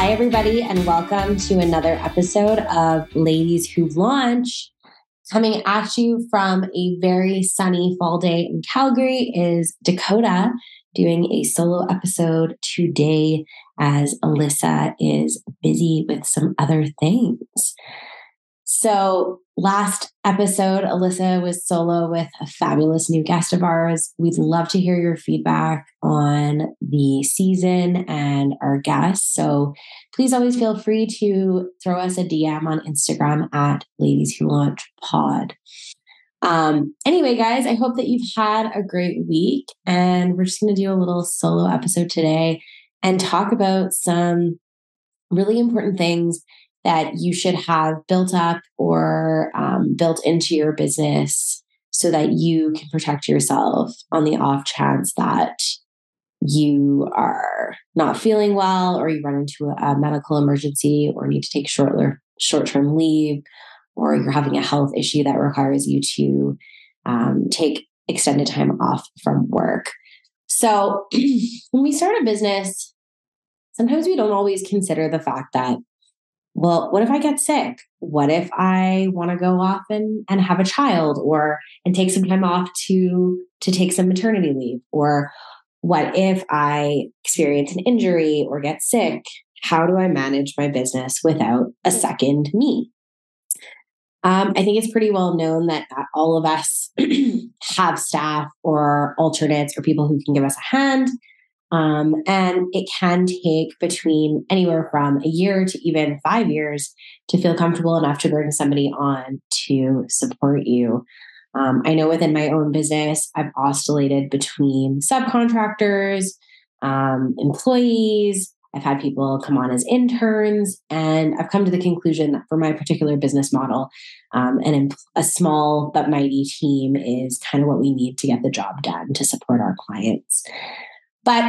Hi, everybody, and welcome to another episode of Ladies Who Launch. Coming at you from a very sunny fall day in Calgary is Dakota doing a solo episode today as Alyssa is busy with some other things. So, last episode, Alyssa was solo with a fabulous new guest of ours. We'd love to hear your feedback on the season and our guests. So, please always feel free to throw us a DM on Instagram at Ladies Who Launch Pod. Um, anyway, guys, I hope that you've had a great week. And we're just going to do a little solo episode today and talk about some really important things that you should have built up or um, built into your business so that you can protect yourself on the off chance that you are not feeling well or you run into a medical emergency or need to take short short-term leave or you're having a health issue that requires you to um, take extended time off from work. So when we start a business sometimes we don't always consider the fact that well, what if I get sick? What if I want to go off and, and have a child or and take some time off to to take some maternity leave? Or what if I experience an injury or get sick? How do I manage my business without a second me? Um, I think it's pretty well known that all of us have staff or alternates or people who can give us a hand um, and it can take between anywhere from a year to even five years to feel comfortable enough to bring somebody on to support you. Um, I know within my own business, I've oscillated between subcontractors, um, employees. I've had people come on as interns, and I've come to the conclusion that for my particular business model, um, and a small but mighty team is kind of what we need to get the job done to support our clients. But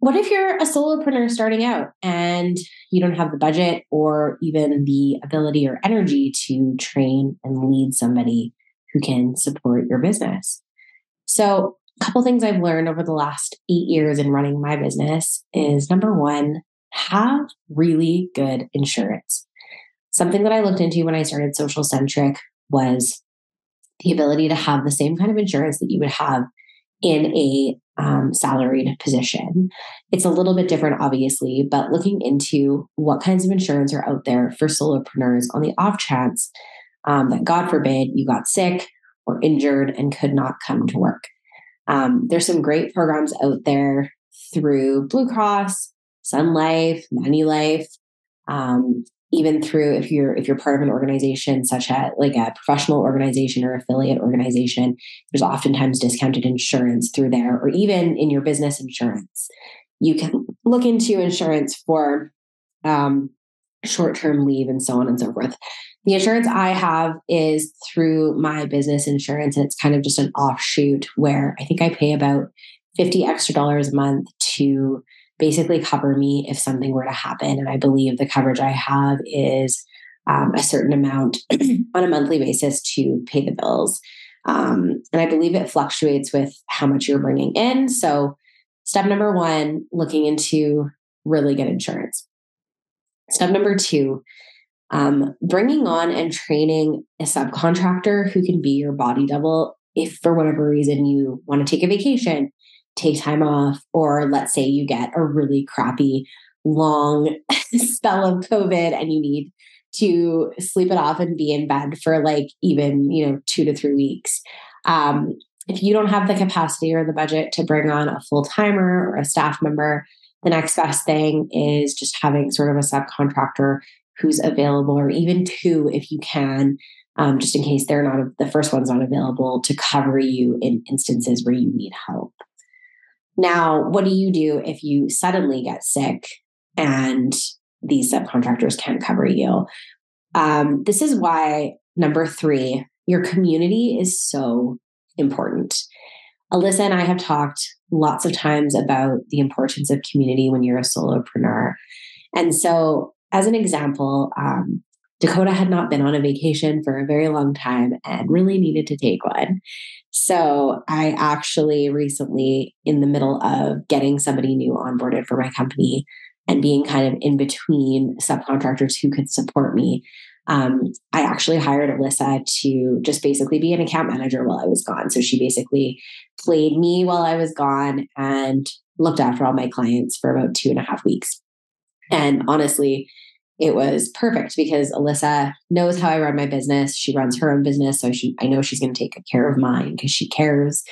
what if you're a solopreneur starting out and you don't have the budget or even the ability or energy to train and lead somebody who can support your business? So, a couple things I've learned over the last eight years in running my business is number one, have really good insurance. Something that I looked into when I started Social Centric was the ability to have the same kind of insurance that you would have in a um, salaried position. It's a little bit different, obviously, but looking into what kinds of insurance are out there for solopreneurs on the off chance um, that, God forbid, you got sick or injured and could not come to work. Um, there's some great programs out there through Blue Cross, Sun Life, Manulife, um, even through if you're if you're part of an organization such as like a professional organization or affiliate organization there's oftentimes discounted insurance through there or even in your business insurance. You can look into insurance for um, short-term leave and so on and so forth. The insurance i have is through my business insurance and it's kind of just an offshoot where i think i pay about 50 extra dollars a month to basically cover me if something were to happen. And I believe the coverage I have is um, a certain amount on a monthly basis to pay the bills. Um, and I believe it fluctuates with how much you're bringing in. So, step number one, looking into really good insurance. Step number two, um, bringing on and training a subcontractor who can be your body double if for whatever reason you want to take a vacation take time off, or let's say you get a really crappy long spell of COVID and you need to sleep it off and be in bed for like even, you know, two to three weeks. Um, if you don't have the capacity or the budget to bring on a full timer or a staff member, the next best thing is just having sort of a subcontractor who's available, or even two if you can, um, just in case they're not the first one's not available to cover you in instances where you need help. Now, what do you do if you suddenly get sick and these subcontractors can't cover you? Um, this is why number three, your community is so important. Alyssa and I have talked lots of times about the importance of community when you're a solopreneur. And so, as an example, um, Dakota had not been on a vacation for a very long time and really needed to take one. So I actually recently, in the middle of getting somebody new onboarded for my company and being kind of in between subcontractors who could support me, um, I actually hired Alyssa to just basically be an account manager while I was gone. So she basically played me while I was gone and looked after all my clients for about two and a half weeks. And honestly, it was perfect because Alyssa knows how I run my business. She runs her own business. So she, I know she's going to take care of mine because she cares.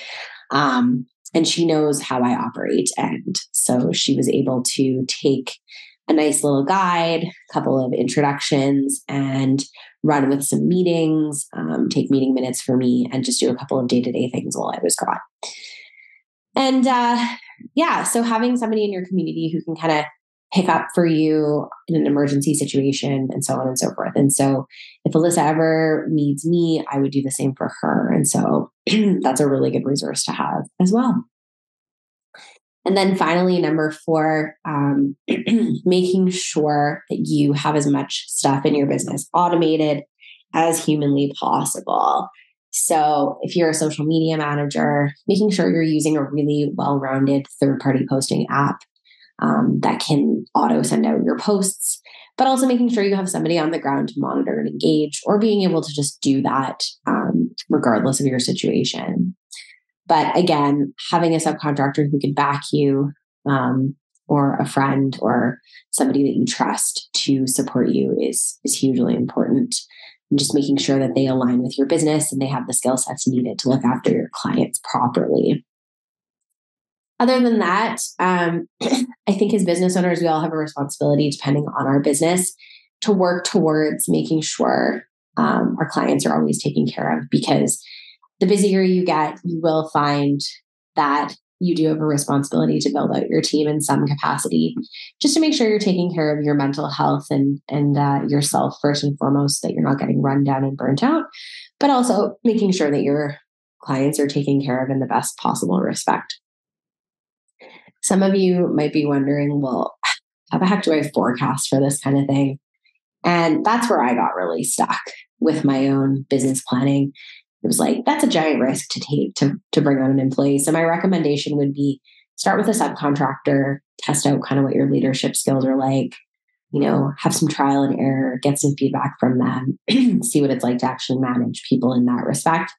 Um, and she knows how I operate. And so she was able to take a nice little guide, a couple of introductions, and run with some meetings, um, take meeting minutes for me, and just do a couple of day to day things while I was gone. And uh, yeah, so having somebody in your community who can kind of pick up for you in an emergency situation and so on and so forth. And so if Alyssa ever needs me, I would do the same for her. And so that's a really good resource to have as well. And then finally, number four, um, making sure that you have as much stuff in your business automated as humanly possible. So, if you're a social media manager, making sure you're using a really well rounded third party posting app um, that can auto send out your posts, but also making sure you have somebody on the ground to monitor and engage, or being able to just do that um, regardless of your situation. But again, having a subcontractor who can back you, um, or a friend, or somebody that you trust to support you is is hugely important. And just making sure that they align with your business and they have the skill sets needed to look after your clients properly. Other than that, um, I think as business owners, we all have a responsibility, depending on our business, to work towards making sure um, our clients are always taken care of. Because the busier you get, you will find that you do have a responsibility to build out your team in some capacity, just to make sure you're taking care of your mental health and and uh, yourself first and foremost, that you're not getting run down and burnt out, but also making sure that your clients are taken care of in the best possible respect. Some of you might be wondering, well, how the heck do I forecast for this kind of thing? And that's where I got really stuck with my own business planning. It was like, that's a giant risk to take to, to bring on an employee. So my recommendation would be start with a subcontractor, test out kind of what your leadership skills are like, you know, have some trial and error, get some feedback from them, see what it's like to actually manage people in that respect.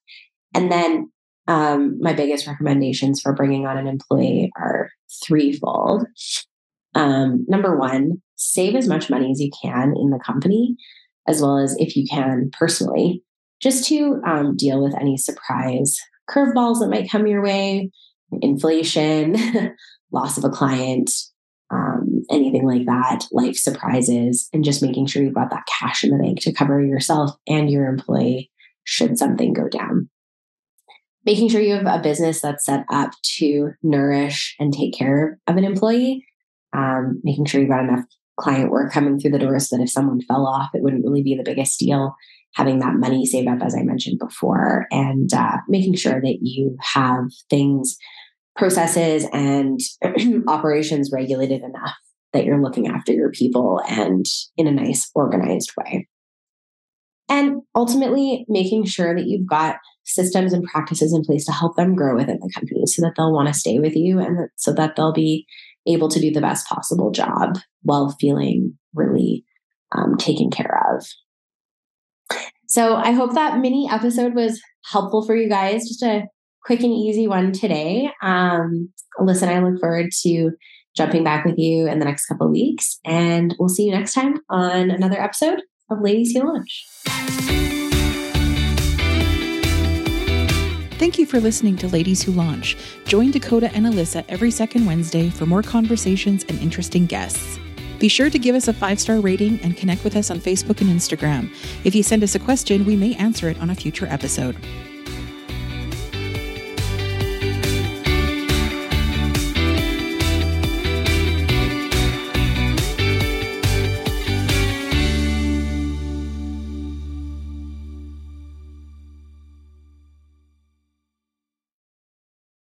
And then um, my biggest recommendations for bringing on an employee are threefold. Um, number one, save as much money as you can in the company, as well as if you can personally, just to um, deal with any surprise curveballs that might come your way, inflation, loss of a client, um, anything like that, life surprises, and just making sure you've got that cash in the bank to cover yourself and your employee should something go down making sure you have a business that's set up to nourish and take care of an employee, um, making sure you've got enough client work coming through the door so that if someone fell off, it wouldn't really be the biggest deal. Having that money saved up, as I mentioned before, and uh, making sure that you have things, processes, and operations regulated enough that you're looking after your people and in a nice, organized way. And ultimately, making sure that you've got systems and practices in place to help them grow within the company so that they'll want to stay with you and so that they'll be able to do the best possible job while feeling really um, taken care of. So I hope that mini episode was helpful for you guys. Just a quick and easy one today. Um, listen, I look forward to jumping back with you in the next couple weeks, and we'll see you next time on another episode of Ladies Who Launch. Thank you for listening to Ladies Who Launch. Join Dakota and Alyssa every second Wednesday for more conversations and interesting guests. Be sure to give us a five star rating and connect with us on Facebook and Instagram. If you send us a question, we may answer it on a future episode.